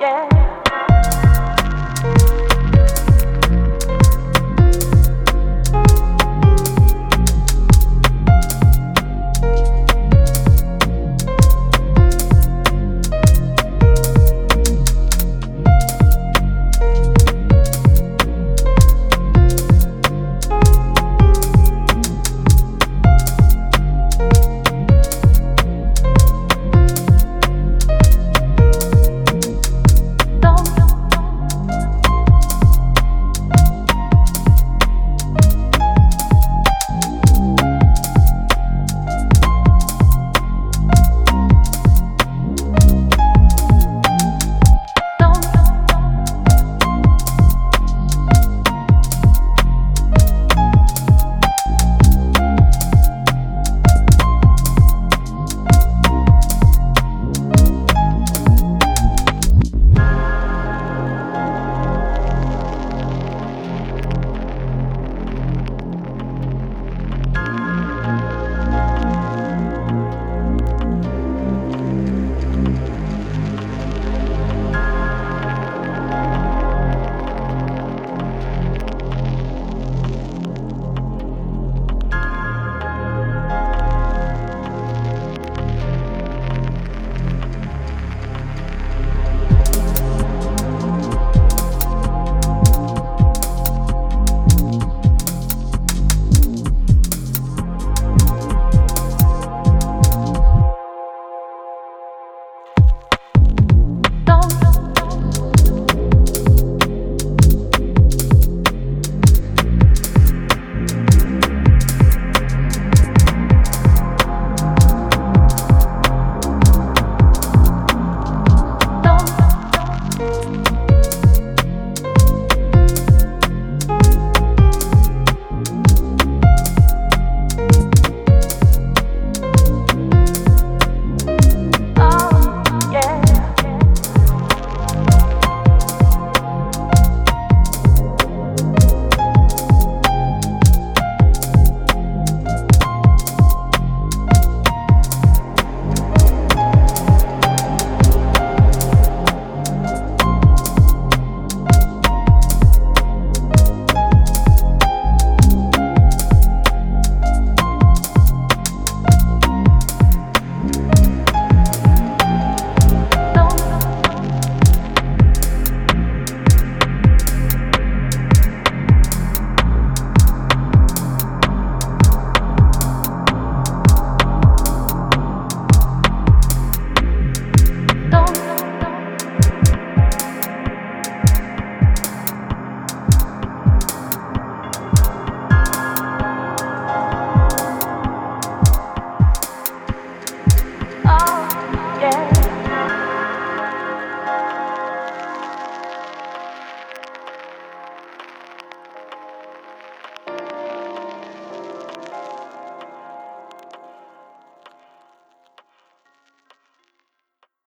yeah.